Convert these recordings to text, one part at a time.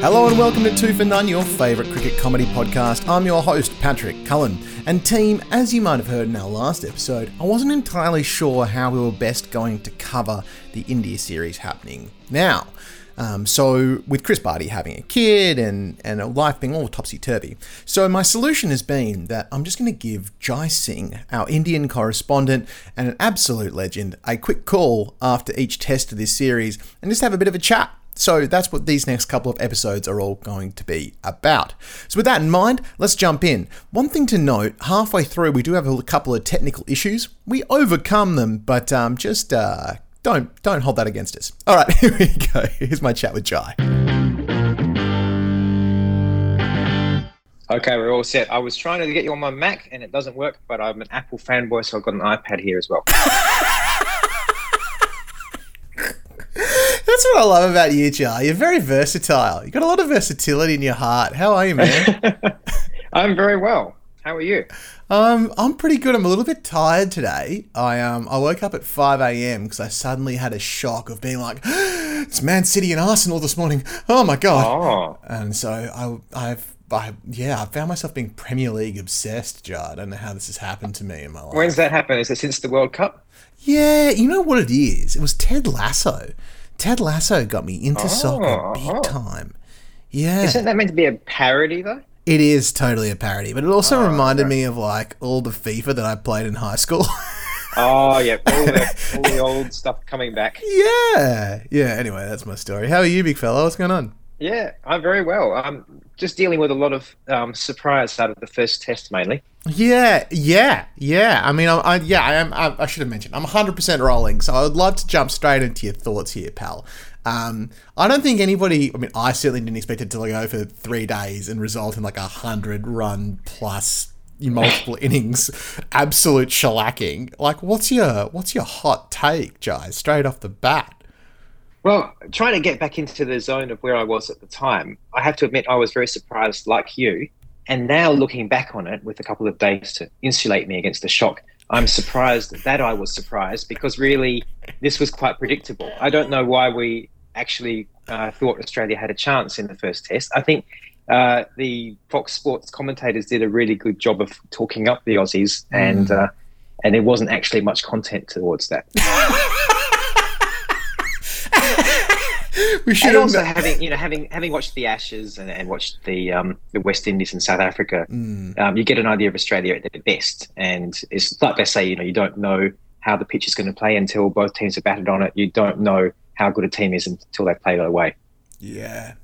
Hello and welcome to Two for None, your favourite cricket comedy podcast. I'm your host, Patrick Cullen. And team, as you might have heard in our last episode, I wasn't entirely sure how we were best going to cover the India series happening now. Um, so, with Chris Barty having a kid and, and life being all topsy turvy. So, my solution has been that I'm just going to give Jai Singh, our Indian correspondent and an absolute legend, a quick call after each test of this series and just have a bit of a chat. So that's what these next couple of episodes are all going to be about. So with that in mind, let's jump in. One thing to note, halfway through we do have a couple of technical issues. We overcome them, but um, just uh, don't don't hold that against us. All right, here we go. Here's my chat with Jai. Okay, we're all set. I was trying to get you on my Mac and it doesn't work, but I'm an Apple fanboy, so I've got an iPad here as well. That's what I love about you, Jai. You're very versatile. You've got a lot of versatility in your heart. How are you, man? I'm very well. How are you? Um, I'm pretty good. I'm a little bit tired today. I um, I woke up at 5 a.m. because I suddenly had a shock of being like, it's Man City and Arsenal this morning. Oh my god! Oh, And so I, I've, I, yeah, I found myself being Premier League obsessed, Jar. I don't know how this has happened to me in my life. when's that happened? Is it since the World Cup? Yeah, you know what it is? It was Ted Lasso. Ted Lasso got me into Oh, soccer big oh. time. Yeah. Isn't that meant to be a parody though? It is totally a parody, but it also Oh, reminded okay. me of like all the FIFA that I played in high school. Oh yeah, all the, all the old stuff coming back. yeah. Yeah, anyway, that's my story. How are you, big fella? What's going on? Yeah, I'm very well. I'm just dealing with a lot of um, surprise out of the first test mainly. Yeah, yeah, yeah. I mean, I, I yeah, I am. I, I should have mentioned I'm 100% rolling, so I would love to jump straight into your thoughts here, pal. Um, I don't think anybody. I mean, I certainly didn't expect it to go for three days and result in like a hundred run plus multiple innings, absolute shellacking. Like, what's your what's your hot take, Jai? Straight off the bat. Well, trying to get back into the zone of where I was at the time, I have to admit I was very surprised, like you. And now looking back on it with a couple of days to insulate me against the shock, I'm surprised that I was surprised because really this was quite predictable. I don't know why we actually uh, thought Australia had a chance in the first test. I think uh, the Fox Sports commentators did a really good job of talking up the Aussies, and uh, and there wasn't actually much content towards that. We should and have also kn- having you know having having watched the Ashes and, and watched the um, the West Indies and South Africa, Mm. um, you get an idea of Australia at their best. And it's like they say, you know, you don't know how the pitch is going to play until both teams have batted on it. You don't know how good a team is until they play their way. Yeah.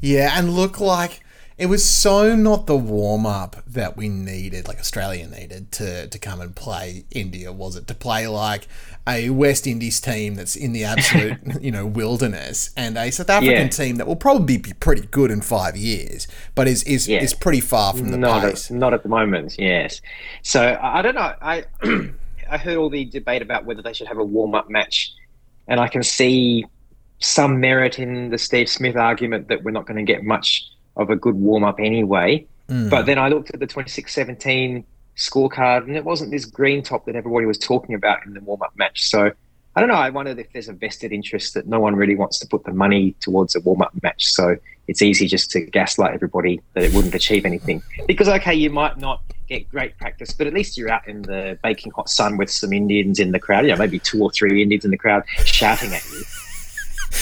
Yeah, and look like it was so not the warm up that we needed, like Australia needed to, to come and play India, was it? To play like a West Indies team that's in the absolute, you know, wilderness and a South African Yeah. team that will probably be pretty good in five years, but is is, Yeah. is pretty far from the not pace. at, not at the moment, yes. So I I don't know. I I heard all the debate about whether they should have a warm up match, and I can see some merit in the Steve Smith argument that we're not going to get much of a good warm up anyway. Mm. But then I looked at the 26-17 scorecard, and it wasn't this green top that everybody was talking about in the warm up match. So. I don't know. I wondered if there's a vested interest that no one really wants to put the money towards a warm up match. So it's easy just to gaslight everybody that it wouldn't achieve anything. Because, okay, you might not get great practice, but at least you're out in the baking hot sun with some Indians in the crowd, you know, maybe two or three Indians in the crowd shouting at you.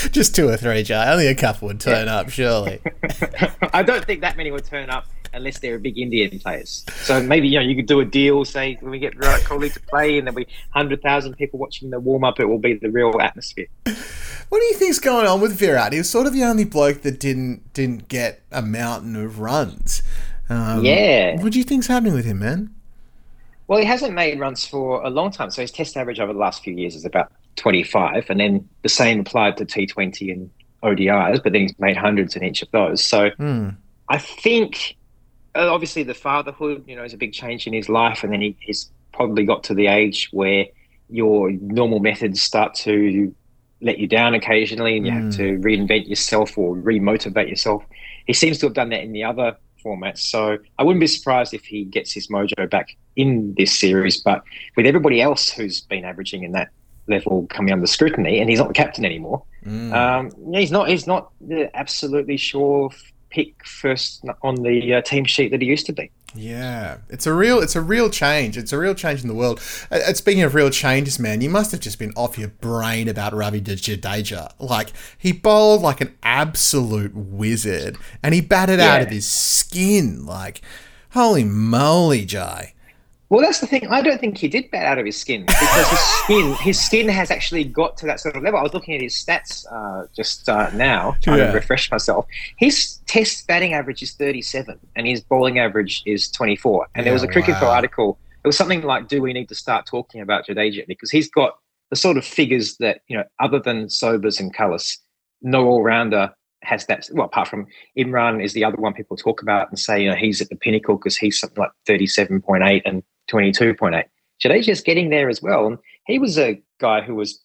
Just two or three, Jai. Only a couple would turn up, surely. I don't think that many would turn up unless they're a big Indian players. So maybe you know you could do a deal, say when we get Virat Kohli to play, and there'll be hundred thousand people watching the warm up. It will be the real atmosphere. What do you think's going on with Virat? He was sort of the only bloke that didn't didn't get a mountain of runs. Um, Yeah. What do you think's happening with him, man? Well, he hasn't made runs for a long time. So his test average over the last few years is about 25. And then the same applied to T20 and ODIs, but then he's made hundreds in each of those. So Hmm. I think uh, obviously the fatherhood, you know, is a big change in his life. And then he, he's probably got to the age where your normal methods start to let you down occasionally and you have to reinvent yourself or remotivate yourself. he seems to have done that in the other formats. So I wouldn't be surprised if he gets his mojo back in this series. But with everybody else who's been averaging in that level coming under scrutiny, and he's not the captain anymore, mm. um, he's not he's not the absolutely sure pick first on the uh, team sheet that he used to be. Yeah, it's a real it's a real change. It's a real change in the world. Uh, uh, speaking of real changes, man, you must have just been off your brain about Ravi Jadeja. Like he bowled like an absolute wizard, and he batted yeah. out of his skin. Like, holy moly, Jai! Well, that's the thing. I don't think he did bat out of his skin because his skin, his skin has actually got to that sort of level. I was looking at his stats uh, just uh, now, trying yeah. to refresh myself. His Test batting average is 37, and his bowling average is 24. And yeah, there was a Cricket wow. article. It was something like, "Do we need to start talking about Jadeja?" Because he's got the sort of figures that you know, other than Sobers and Kallis, no all rounder has that. Well, apart from Imran is the other one people talk about and say, you know, he's at the pinnacle because he's something like 37.8 and 22.8. Jadeja's getting there as well. And he was a guy who was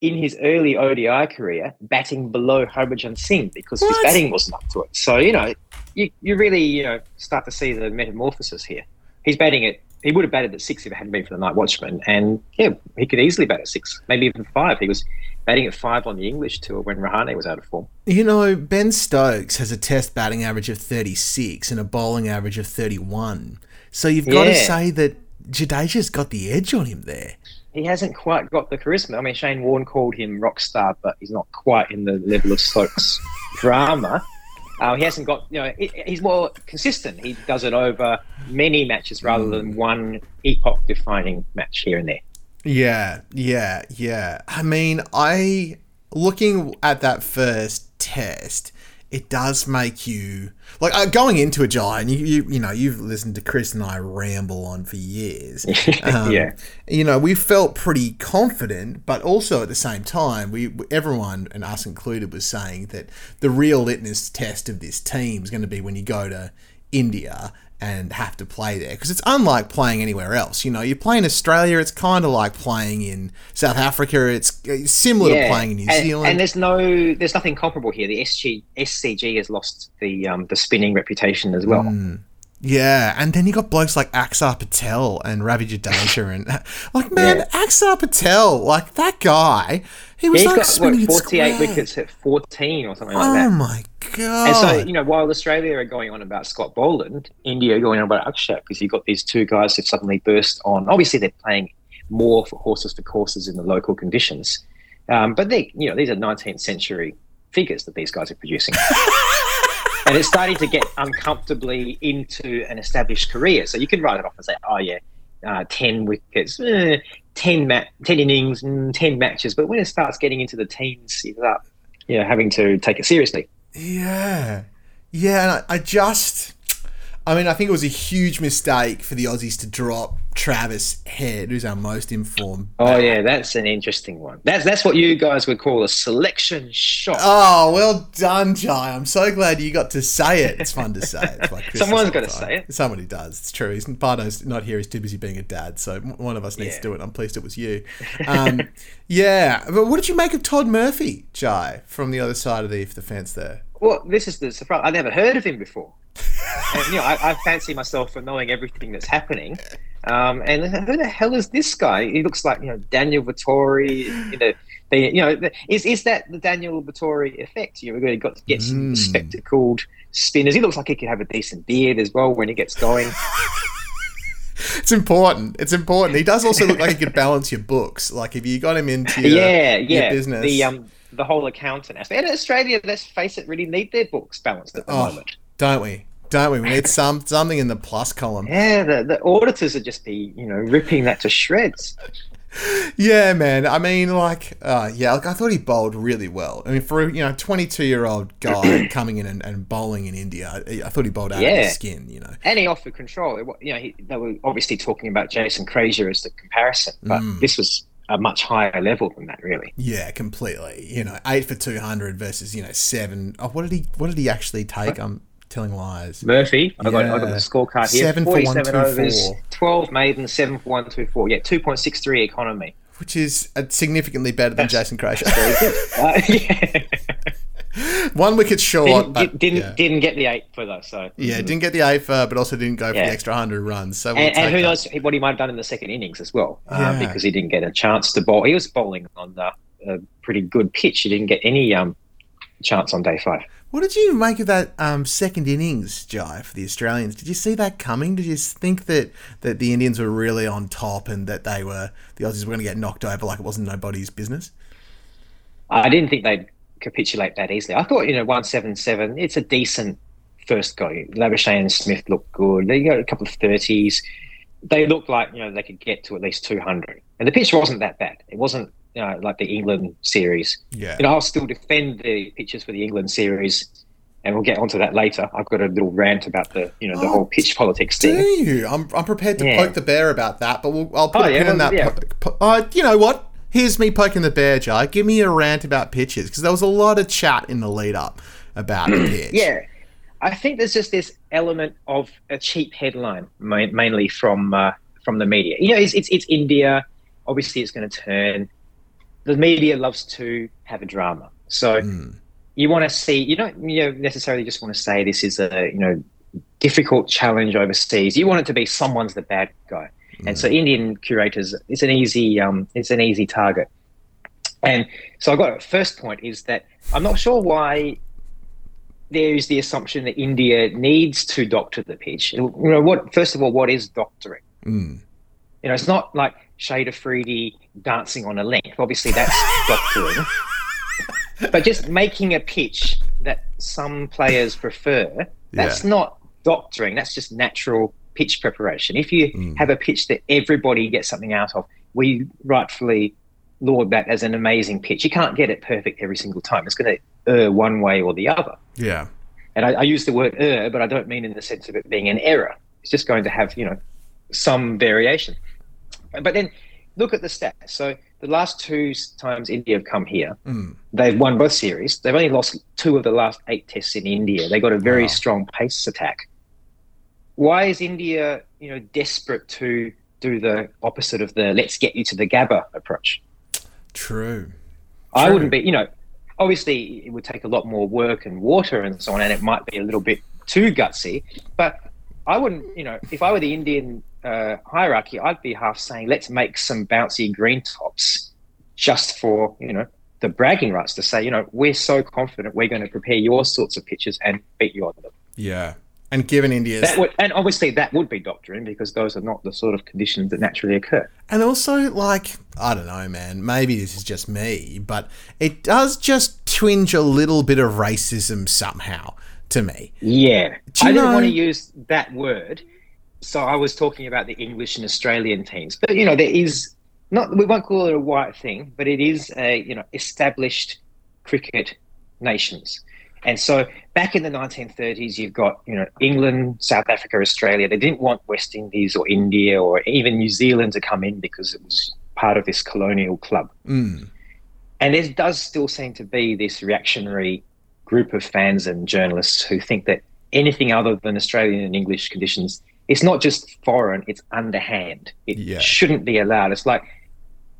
in his early ODI career batting below Harbhajan Singh because what? his batting wasn't up to it. So, you know, you, you really, you know, start to see the metamorphosis here. He's batting at he would have batted at six if it hadn't been for the night watchman. And yeah, he could easily bat at six, maybe even five. He was batting at five on the English tour when Rahane was out of form. You know, Ben Stokes has a test batting average of 36 and a bowling average of 31. So you've got yeah. to say that Jadeja's got the edge on him there. He hasn't quite got the charisma. I mean, Shane Warne called him rock star, but he's not quite in the level of Stokes drama. Uh, he hasn't got, you know, he's more consistent. He does it over many matches rather mm. than one epoch defining match here and there. Yeah, yeah, yeah. I mean, I, looking at that first test, it does make you like uh, going into a giant. You, you you know you've listened to Chris and I ramble on for years. Um, yeah, you know we felt pretty confident, but also at the same time, we everyone and us included was saying that the real litmus test of this team is going to be when you go to India and have to play there because it's unlike playing anywhere else. You know, you play in Australia, it's kind of like playing in South Africa. It's similar yeah. to playing in New and, Zealand. And there's no, there's nothing comparable here. The SG, SCG has lost the um, the spinning reputation as well. Mm. Yeah, and then you got blokes like Axar Patel and Ravi Jadeja, and like man, yeah. Axar Patel, like that guy, he was He's like got, spinning what, 48 wickets at 14 or something like oh that. Oh my god! And so you know, while Australia are going on about Scott Boland, India are going on about Axar because you've got these two guys who've suddenly burst on. Obviously, they're playing more for horses for courses in the local conditions, um, but they, you know, these are 19th century figures that these guys are producing. and it's starting to get uncomfortably into an established career. So you can write it off and say, oh, yeah, uh, 10 wickets, eh, 10, ma- 10 innings, mm, 10 matches. But when it starts getting into the teens, you start you know, having to take it seriously. Yeah. Yeah. And I, I just I mean, I think it was a huge mistake for the Aussies to drop Travis Head, who's our most informed. Oh yeah, that's an interesting one. That's that's what you guys would call a selection shock. Oh, well done, Jai. I'm so glad you got to say it. It's fun to say. It's like Someone's got to say it. Somebody does. It's true. He's Bardo's not here. He's too busy being a dad. So one of us needs yeah. to do it. I'm pleased it was you. Um, yeah, but what did you make of Todd Murphy, Jai, from the other side of the, the fence there? Well, this is the surprise. I never heard of him before and, you know, I, I, fancy myself for knowing everything that's happening. Um, and who the hell is this guy? He looks like you know Daniel Vettori. You know, they, you know, is is that the Daniel Vettori effect? You've really got to get some mm. spectacled spinners. He looks like he could have a decent beard as well when he gets going. it's important. It's important. He does also look like he could balance your books. Like if you got him into your, yeah, yeah, your business. The um the whole accountant aspect. And Australia, let's face it, really need their books balanced at the oh, moment. Don't we? Don't we? We need some something in the plus column. Yeah, the, the auditors would just be, you know, ripping that to shreds. yeah, man. I mean, like, uh, yeah, like I thought he bowled really well. I mean, for a you know twenty two year old guy coming in and, and, bowling in India, I thought he bowled out yeah. of his skin. You know, and he offered control. You know, he, they were obviously talking about Jason Krejza as the comparison, but mm. this was a much higher level than that, really. Yeah, completely. You know, eight for two hundred versus you know seven. Oh, what did he? What did he actually take? Um, telling lies. Murphy, I got, I got the scorecard here. Seven for one, two, overs, four. Twelve maiden, seven for one, two, four. Yeah, two point six three economy. Which is significantly better than Jason Krejza. uh, yeah. One wicket short, Didn't but didn't, yeah. didn't get the eight for though. So Yeah, didn't get the eight for, but also didn't go for Yeah. the extra hundred runs. So we'll and, and who that. knows what he might have done in the second innings as well, uh, Yeah. because he didn't get a chance to bowl. He was bowling on the, a pretty good pitch. He didn't get any um, chance on day five. What did you make of that um, second innings, Jai, for the Australians? Did you see that coming? Did you think that, that the Indians were really on top and that they were the Aussies were going to get knocked over like it wasn't nobody's business? I didn't think they'd capitulate that easily. I thought, you know, 177, it's a decent first go. Labuschagne and Smith looked good. They got a couple of 30s. They looked like, you know, they could get to at least 200. And the pitch wasn't that bad. It wasn't, you know, like the England series. Yeah. You know, I'll still defend the pitches for the England series. And we'll get onto that later. I've got a little rant about the, you know, the Oh, whole pitch politics Do thing. you? I'm, I'm prepared to Yeah. poke the bear about that, but we'll, I'll put Oh, a yeah, pin in well, that. yeah. Po- po- uh, you know what? Here's me poking the bear, Jai. Give me a rant about pitches because there was a lot of chat in the lead up about the pitch. Yeah, I think there's just this element of a cheap headline, ma- mainly from uh, from the media. You know, it's it's, it's India. Obviously, it's going to turn. The media loves to have a drama, so Mm. you want to see. You don't you know necessarily just want to say this is a you know difficult challenge overseas. You want it to be someone's the bad guy, and so Indian curators, it's an easy um, it's an easy target. And so I got a first point is that I'm not sure why there is the assumption that India needs to doctor the pitch. You know what? First of all, what is doctoring? Mm. You know, it's not like Shahid Afridi dancing on a length. Obviously, that's doctoring. but just making a pitch that some players prefer, that's not doctoring. That's just natural pitch preparation. If you Mm. have a pitch that everybody gets something out of, we rightfully laud that as an amazing pitch. You can't get it perfect every single time. It's going to err one way or the other. Yeah. And I, I use the word err, but I don't mean in the sense of it being an error. It's just going to have, you know, some variation. But then look at the stats. So the last two times India have come here, Mm. they've won both series. They've only lost two of the last eight tests in India. They got a very Wow. strong pace attack. Why is India, you know, desperate to do the opposite of the let's get you to the Gabba approach? True. I wouldn't be, you know, obviously it would take a lot more work and water and so on, and it might be a little bit too gutsy. But I wouldn't, you know, if I were the Indian uh, hierarchy, I'd be half saying, let's make some bouncy green tops just for, you know, the bragging rights to say, you know, we're so confident we're going to prepare your sorts of pitches and beat you on them. Yeah. And given India's That would, and obviously that would be doctrine because those are not the sort of conditions that naturally occur. And also, like, I don't know, man. Maybe this is just me, but it does just twinge a little bit of racism somehow to me. Yeah. I didn't want to use that word. So I was talking about the English and Australian teams. But, you know, there is not, we won't call it a white thing, but it is a, you know, established cricket nations. And so back in the 1930s, you've got, you know, England, South Africa, Australia. They didn't want West Indies or India or even New Zealand to come in because it was part of this colonial club. Mm. And there does still seem to be this reactionary group of fans and journalists who think that anything other than Australian and English conditions, it's not just foreign, it's underhand. It Yeah. shouldn't be allowed. It's like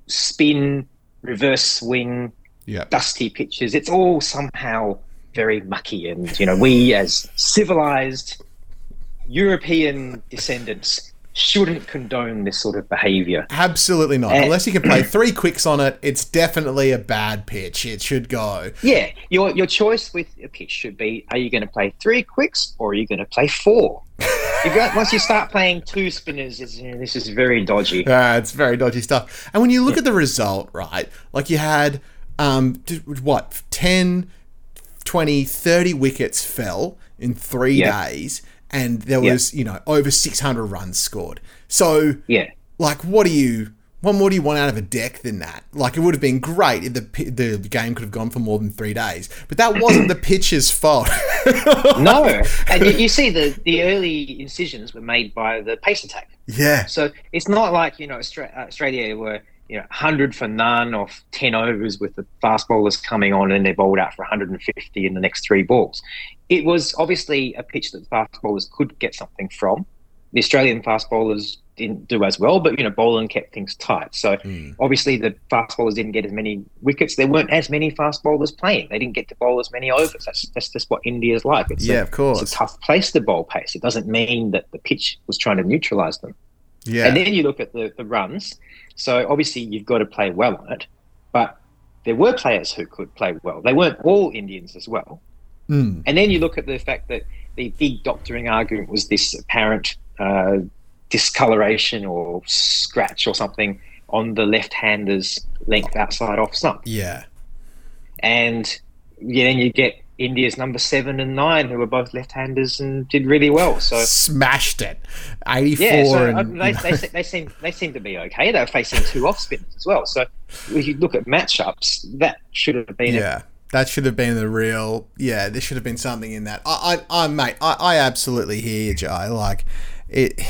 spin, reverse swing, Yeah. dusty pitches. It's all somehow very mucky. And, you know, we as civilized European descendants shouldn't condone this sort of behavior. Absolutely not. Eh. Unless you can play three quicks on it, it's definitely a bad pitch. It should go. Yeah, your your choice with a pitch should be: Are you going to play three quicks or are you going to play four? you got, once you start playing two spinners, it's, you know, this is very dodgy. Uh, it's very dodgy stuff. And when you look at the result, right, like you had, um, what, 10, 20, 30 wickets fell in three Yeah. days, and there Yeah. was, you know, over 600 runs scored. So, Yeah, like, what do you. What more do you want out of a deck than that? Like, it would have been great if the the game could have gone for more than three days, but that wasn't the pitcher's fault. no, and you, you see the the early incisions were made by the pace attack. yeah, So it's not like you know Australia were you know hundred for none off ten overs with the fast bowlers coming on and they bowled out for 150 in the next three balls. It was obviously a pitch that the fast bowlers could get something from. The Australian fast bowlers didn't do as well, but you know, Boland kept things tight. So Hmm. obviously the fast bowlers didn't get as many wickets. There weren't as many fast bowlers playing. They didn't get to bowl as many overs. That's that's just what India's like. It's Yeah, a, of course. It's a tough place to bowl pace. It doesn't mean that the pitch was trying to neutralise them. Yeah. And then you look at the, the runs. So obviously you've got to play well on it, but there were players who could play well. They weren't all Indians as well. Mm. And then you look at the fact that the big doctoring argument was this apparent uh, discoloration or scratch or something on the left-hander's length outside off stump. Yeah. And yeah, then you get India's number seven and nine, who were both left-handers and did really well. So Smashed it. 84 yeah, so uh, and. they, they, they seem they seem to be okay. They're facing two off spinners as well. So if you look at matchups, that should have been a yeah. That should have been the real. Yeah, there should have been something in that. I, I, I mate, I, I absolutely hear you, Jai. Like, it,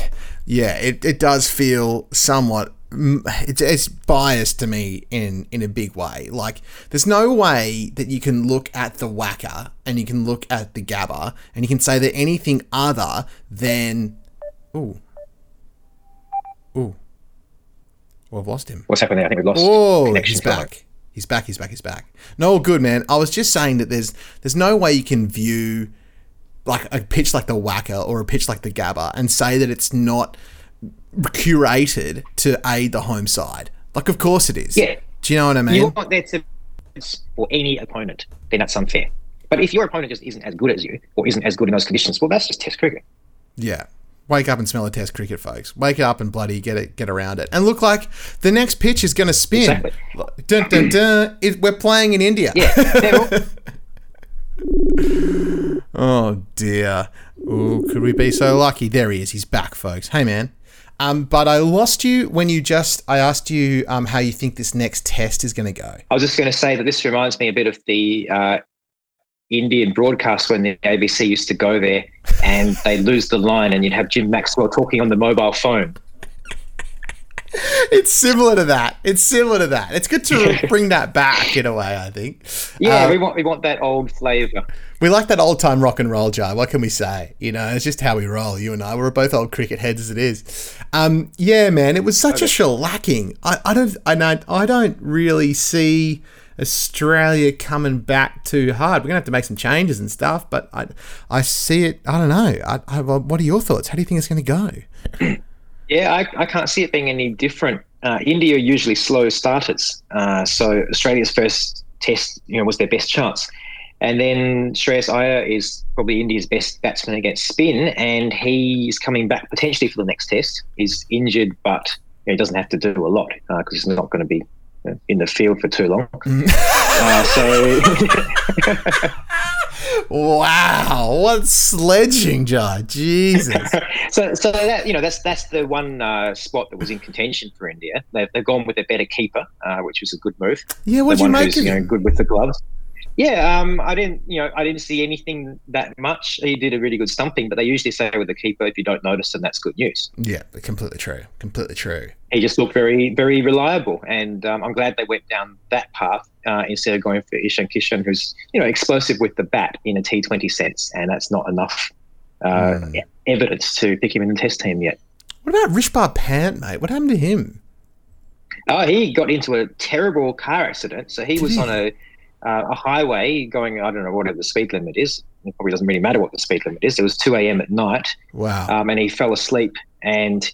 yeah, it, it does feel somewhat. It's, it's biased to me in in a big way. Like, there's no way that you can look at the WACA and you can look at the Gabba and you can say that anything other than. Ooh. Ooh. Well, I've lost him. What's there? I think we've lost Oh, he's back. He's back. He's back. He's back. No, good man. I was just saying that there's there's no way you can view like a pitch like the WACA or a pitch like the Gabba and say that it's not curated to aid the home side. Like, of course it is. Yeah. Do you know what I mean? You want there to for any opponent, then that's unfair. But if your opponent just isn't as good as you or isn't as good in those conditions, well, that's just Test cricket. Yeah. Wake up and smell a test cricket, folks. Wake up and bloody get it, get around it, and look like the next pitch is going to spin. Exactly. Dun, dun, dun. It, we're playing in India. Yeah. Oh dear. Ooh, could we be so lucky? There he is. He's back, folks. Hey man. Um, but I lost you when you just I asked you um, how you think this next test is going to go. I was just going to say that this reminds me a bit of the uh, Indian broadcast when the ABC used to go there and they'd lose the line and you'd have Jim Maxwell talking on the mobile phone. It's similar to that. It's similar to that. It's good to bring that back in a way. I think. Yeah, Uh, we want we want that old flavour. We like that old time rock and roll, Jai. What can we say? You know, it's just how we roll. You and I, we're both old cricket heads as it is. Um, yeah, man, it was such a shellacking. I, I don't, I I don't really see Australia coming back too hard. We're gonna have to make some changes and stuff, but I, I see it. I don't know. I, I, what are your thoughts? How do you think it's going to go? Yeah, I, I can't see it being any different. Uh, India usually slow starters, uh, so Australia's first test, you know, was their best chance. And then Shreyas Iyer is probably India's best batsman against spin, and he's coming back potentially for the next test. He's injured, but he doesn't have to do a lot because he's not going to be in the field for too long. uh, so Wow, what sledging, Jai? Jesus. so, so that you know, that's that's the one uh, spot that was in contention for India. They've, they've gone with a better keeper, uh, which was a good move. Yeah, what'd you make who's of you know good with the gloves. Yeah, um, I didn't, you know, I didn't see anything that much. He did a really good stumping, but they usually say with a keeper, if you don't notice then that's good news. Yeah, completely true. Completely true. He just looked very, very reliable, and um, I'm glad they went down that path uh, instead of going for Ishan Kishan, who's you know explosive with the bat in a T20 sense, and that's not enough uh, Mm. evidence to pick him in the Test team yet. What about Rishabh Pant, mate? What happened to him? Oh, he got into a terrible car accident. So he Did was he? on a uh, a highway going. I don't know what the speed limit is. It probably doesn't really matter what the speed limit is. It was two a.m. at night, Wow. um, and he fell asleep. And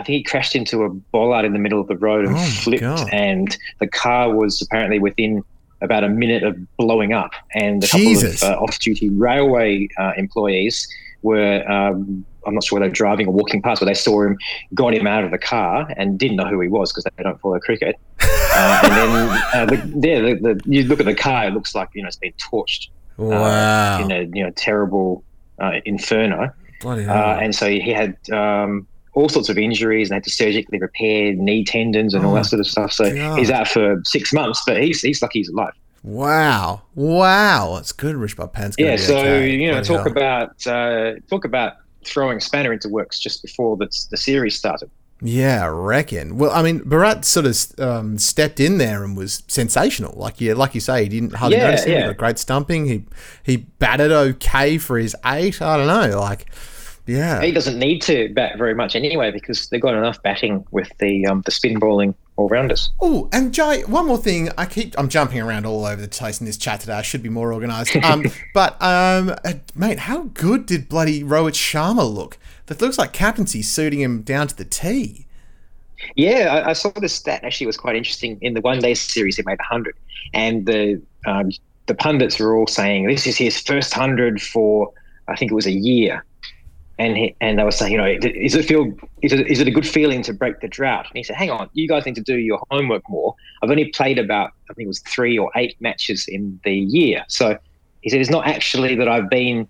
I think he crashed into a bollard in the middle of the road and Oh, flipped. God. And the car was apparently within about a minute of blowing up. And a Jesus. couple of uh, off-duty railway uh, employees were. Um, I'm not sure whether they were driving or walking past, but they saw him, got him out of the car, and didn't know who he was because they don't follow cricket. Uh, and then uh, the, yeah, the, the, you look at the car; it looks like you know it's been torched wow. uh, in a you know terrible uh, inferno. Uh, and so he had um, all sorts of injuries and had to surgically repair knee tendons and all Oh, that sort of stuff. So God. he's out for six months, but he's he's lucky he's alive. wow. Wow. That's good. Rishabh Pant's going Yeah. So okay. you know, Bloody talk hell. about uh, talk about throwing spanner into works just before the the series started. Yeah, I reckon. Well, I mean, Bharat sort of um, stepped in there and was sensational. Like you, like you say, he didn't hardly Yeah, notice him. He got great stumping. He he batted okay for his eight. I don't know. Like, Yeah. He doesn't need to bat very much anyway because they've got enough batting with the um, the spin balling all rounders. Oh, and Jai, one more thing. I keep I'm jumping around all over the place in this chat today. I should be more organised. Um, but um, uh, mate, how good did bloody Rohit Sharma look? That looks like captaincy suiting him down to the T. Yeah, I, I saw this stat actually was quite interesting. In the one day series, he made 100, and the um, the pundits were all saying this is his first hundred for I think it was a year, and he, and I was saying, you know, is it feel is it, is it a good feeling to break the drought? And he said, hang on, you guys need to do your homework more. I've only played about I think it was three or eight matches in the year, so he said it's not actually that I've been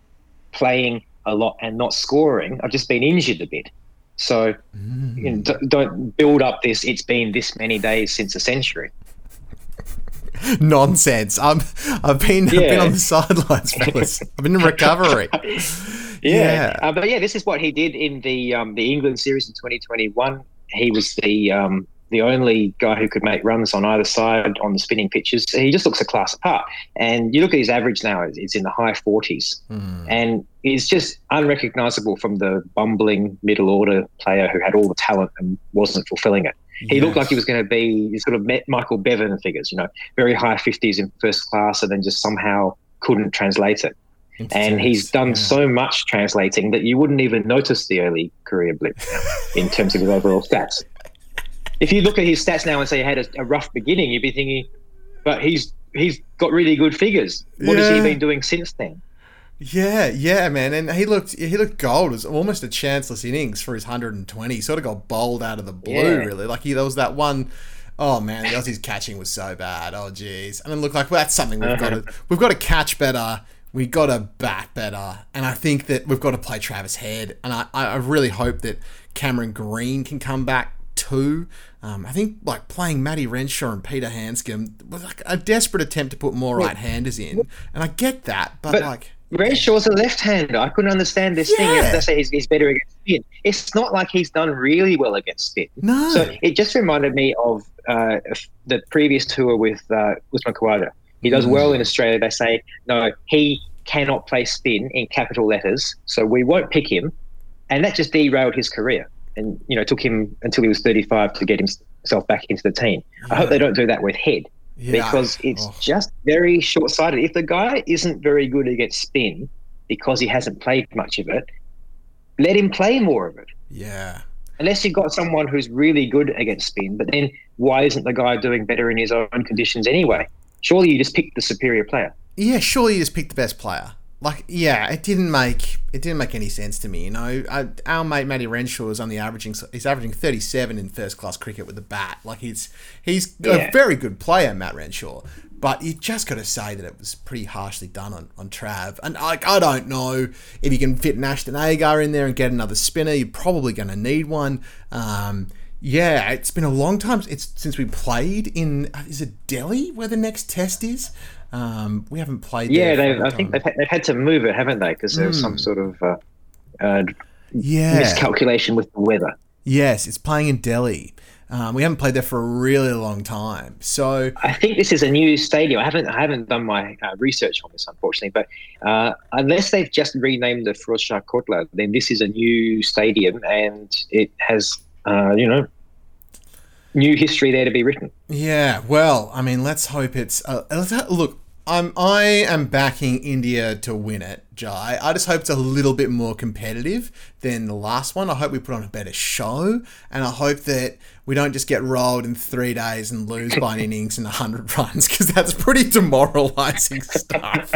playing a lot and not scoring. I've just been injured a bit. So mm. you know, don't build up this. It's been this many days since a century. Nonsense. I'm. I've been. Yeah. I've been on the sidelines, fellas. I've been in recovery. yeah, yeah. Uh, but yeah, this is what he did in the um, the England series in 2021. He was the um, the only guy who could make runs on either side on the spinning pitches. He just looks a class apart. And you look at his average now; it's in the high 40s, mm. and he's just unrecognizable from the bumbling middle order player who had all the talent and wasn't fulfilling it. He yes. looked like he was going to be sort of Michael Bevan figures, you know, very high 50s in first class, and then just somehow couldn't translate it. And he's done yeah. so much translating that you wouldn't even notice the early career blip in terms of his overall stats if you look at his stats now and say he had a, a rough beginning, you'd be thinking, but he's he's got really good figures. What yeah. has he been doing since then? Yeah, yeah, man, and he looked he looked gold. It was almost a chanceless innings for his 120. He sort of got bowled out of the blue, yeah. really. Like he, there was that one Oh man, the Aussies catching was so bad. Oh jeez, and it looked like well, that's something we've uh-huh. got to we've got to catch better. We got to bat better, and I think that we've got to play Travis Head, and I, I really hope that Cameron Green can come back too. Um, I think like playing Matty Renshaw and Peter Handscomb was like a desperate attempt to put more right-handers in, and I get that, but, but like. Renshaw's a left-hander. I couldn't understand this yeah. thing. They say he's, he's, better against spin. It's not like he's done really well against spin. No. So it just reminded me of uh, the previous tour with uh, Usman Khawaja. He does mm. well in Australia. They say no, he cannot play spin in capital letters, so we won't pick him, and that just derailed his career and you know took him until he was 35 to get himself back into the team. Yeah. I hope they don't do that with Head yeah. because it's oh. just very short-sighted. If the guy isn't very good against spin because he hasn't played much of it, let him play more of it. Yeah. Unless you've got someone who's really good against spin, but then why isn't the guy doing better in his own conditions anyway? Surely you just picked the superior player. Yeah, surely you just picked the best player like yeah, it didn't make it didn't make any sense to me. You know, I, our mate Matty Renshaw is only averaging he's averaging thirty seven in first class cricket with the bat. Like he's he's yeah. a very good player, Matt Renshaw. But you just got to say that it was pretty harshly done on, on Trav. And like I don't know if you can fit Ashton Agar in there and get another spinner. You're probably going to need one. Um, yeah, it's been a long time it's since we played in. Is it Delhi where the next test is? Um, we haven't played. Yeah, they've, I think they've had, they've had to move it, haven't they? Because there was mm. some hmm. sort of uh, uh, yeah miscalculation with the weather. Yes, it's playing in Delhi. Um, we haven't played there for a really long time, so I think this is a new stadium. I haven't I haven't done my uh, research on this, unfortunately, but uh, unless they've just renamed the Firoz Shah Kotla, then this is a new stadium, and it has uh, you know new history there to be written. Yeah, well, I mean, let's hope it's. Uh, let's ha- look, I'm I am backing India to win it, Jai. I just hope it's a little bit more competitive than the last one. I hope we put on a better show, and I hope that we don't just get rolled in three days and lose by an innings and hundred runs because that's pretty demoralising stuff.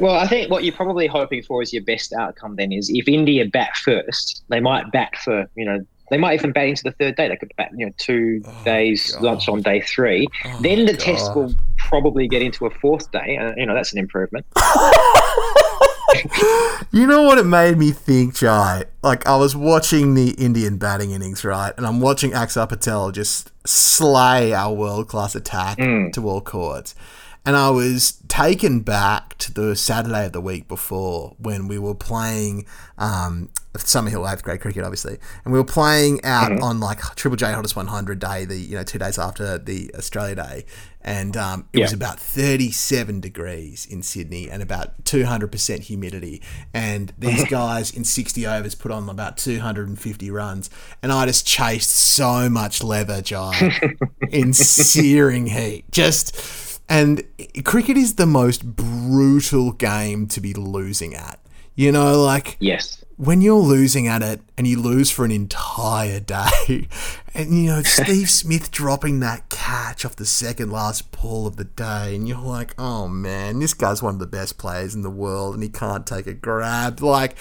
well, I think what you're probably hoping for is your best outcome. Then is if India bat first, they might bat for you know they might even bat into the third day. They could bat, you know, two oh, days God. lunch on day three. Oh, then the God. test will probably get into a fourth day. Uh, you know, that's an improvement. you know what it made me think, Jai? Like I was watching the Indian batting innings, right, and I'm watching Axar Patel just slay our world class attack mm. to all courts. And I was taken back to the Saturday of the week before when we were playing um, Summerhill eighth grade cricket, obviously, and we were playing out Mhm. on like Triple J Hottest 100 day, the you know two days after the Australia Day, and um, it was about 37 degrees in Sydney and about 200% humidity, and these guys in 60 overs put on about 250 runs, and I just chased so much leather, Jai, in searing heat, just. And cricket is the most brutal game to be losing at. You know, like Yes. when you're losing at it and you lose for an entire day, and you know, Steve Smith dropping that catch off the second last pull of the day, and you're like, oh man, this guy's one of the best players in the world and he can't take a grab. Like,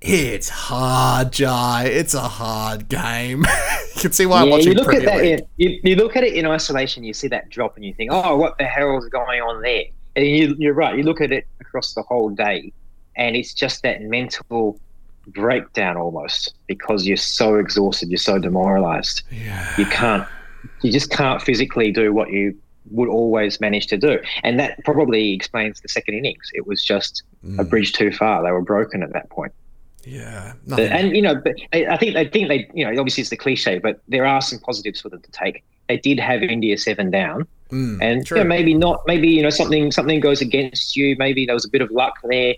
it's hard, Jai. It's a hard game. you can see why I'm yeah, watching you look at that. League. In, you, you look at it in isolation. You see that drop, and you think, "Oh, what the hell is going on there?" And you, you're right. You look at it across the whole day, and it's just that mental breakdown almost because you're so exhausted, you're so demoralized. Yeah. You can't, you just can't physically do what you would always manage to do, and that probably explains the second innings. It was just a Mm, bridge too far. They were broken at that point. Yeah. Nothing. and you know, but I I think they think they, you know, obviously it's the cliche, but there are some positives for them to take. They did have India seven down, Mm, and you know, maybe not. Maybe you know something something goes against you. Maybe there was a bit of luck there.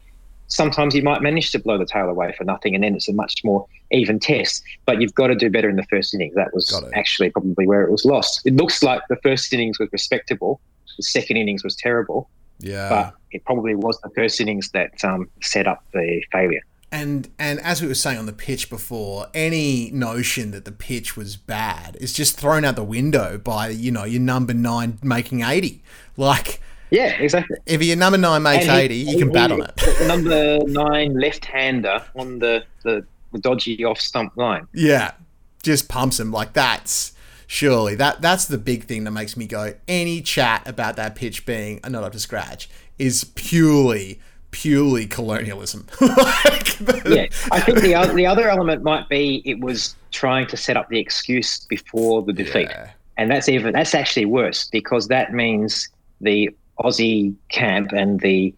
Sometimes you might manage to blow the tail away for nothing, and then it's a much more even test. But you've got to do better in the first innings. That was actually probably where it was lost. It looks like the first innings was respectable. The second innings was terrible, yeah. but it probably was the first innings that um, set up the failure. And and as we were saying on the pitch before, any notion that the pitch was bad is just thrown out the window by you know your number nine making eighty. Like Yeah, exactly. if your number nine makes he- eighty, you can bat on it. the Number nine left-hander on the, the, the dodgy off stump line. Yeah, just pumps him like that's surely that that's the big thing that makes me go. Any chat about that pitch being not up to scratch is purely purely colonialism. like, Yeah, I think the other, the other element might be it was trying to set up the excuse before the defeat, Yeah. and that's even that's actually worse because that means the Aussie camp and the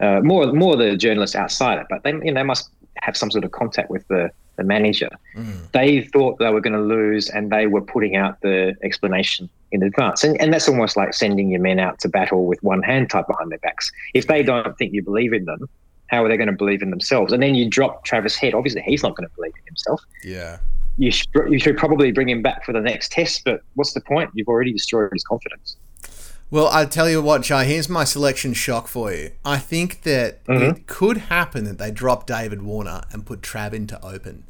uh, more more the journalists outside it, but they you know they must have some sort of contact with the the manager. Mm. they thought they were going to lose and they were putting out the explanation in advance. And, and that's almost like sending your men out to battle with one hand tied behind their backs. If they don't think you believe in them, how are they going to believe in themselves? And then you drop Travis Head. Obviously, he's not going to believe in himself. Yeah. You should, you should probably bring him back for the next test, but what's the point? You've already destroyed his confidence. Well, I tell you what, Jai, here's my selection shock for you. I think that Mhm. it could happen that they drop David Warner and put Trav into open.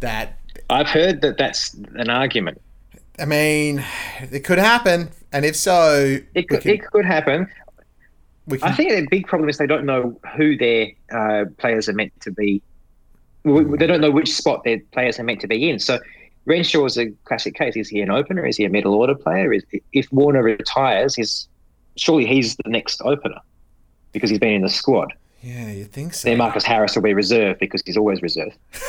That, I've heard that that's an argument. I mean, it could happen. And if so, It could, can, it could happen. can I think the big problem is they don't know who their uh, players are meant to be. They don't know which spot their players are meant to be in. So Renshaw is a classic case. Is he an opener? Is he a middle order player? Is, if Warner retires, he's surely he's the next opener because he's been in the squad. Yeah, you think so. Then Marcus Harris will be reserve because he's always reserve.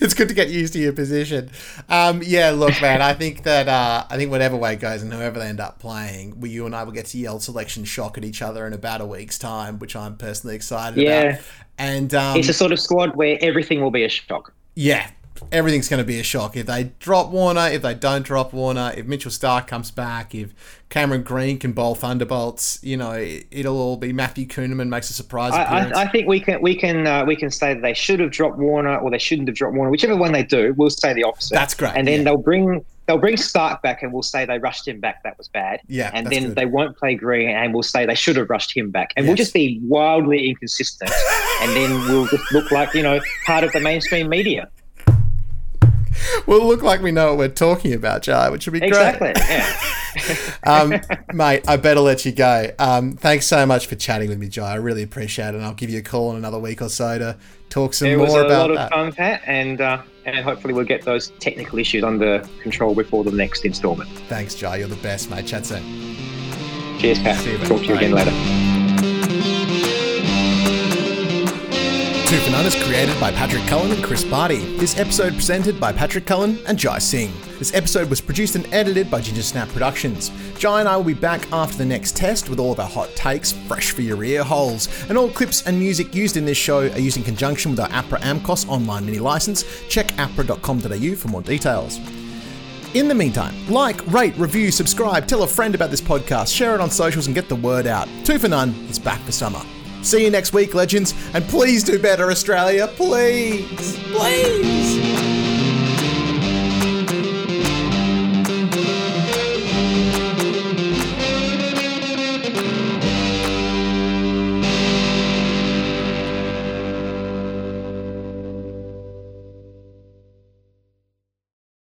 it's good to get used to your position. Um, yeah, look, man, I think that uh, I think whatever way it goes and whoever they end up playing, we, you and I will get to yell selection shock at each other in about a week's time, which I'm personally excited Yeah. about. And um, it's a sort of squad where everything will be a shock. Yeah, everything's going to be a shock if they drop Warner, if they don't drop Warner, if Mitchell Starc comes back, if Cameron Green can bowl thunderbolts. You know, it, it'll all be Matthew Kuhnemann makes a surprise I, appearance. I, I think we can we can uh, we can say that they should have dropped Warner or they shouldn't have dropped Warner. Whichever one they do, we'll say the opposite. That's great. and then yeah. they'll bring they'll bring Starc back and we'll say they rushed him back. That was bad. Yeah, and then good. they won't play Green and we'll say they should have rushed him back. And we'll just be wildly inconsistent, and then we'll just look like you know part of the mainstream media. we'll look like we know what we're talking about, Jai, which would be great. Exactly. Yeah. um, mate, I better let you go. Um, thanks so much for chatting with me, Jai. I really appreciate it. And I'll give you a call in another week or so to talk some It more was a about lot of that. fun, Pat, and uh, and hopefully we'll get those technical issues under control before the next instalment. Thanks, Jai. You're the best, mate. Chat soon. Cheers, Pat. See you, mate. Talk to you Bye. again later. None is created by Patrick Cullen and Chris Barty. This episode presented by Patrick Cullen and Jai Singh. This episode was produced and edited by Ginger Snap Productions. Jai and I will be back after the next test with all of our hot takes fresh for your ear holes. And all clips and music used in this show are used in conjunction with our APRA AMCOS online mini license. Check apra.com.au for more details. In the meantime, like, rate, review, subscribe, tell a friend about this podcast, share it on socials, and get the word out. Two for None is back for summer. See you next week, legends, and please do better, Australia. Please, please.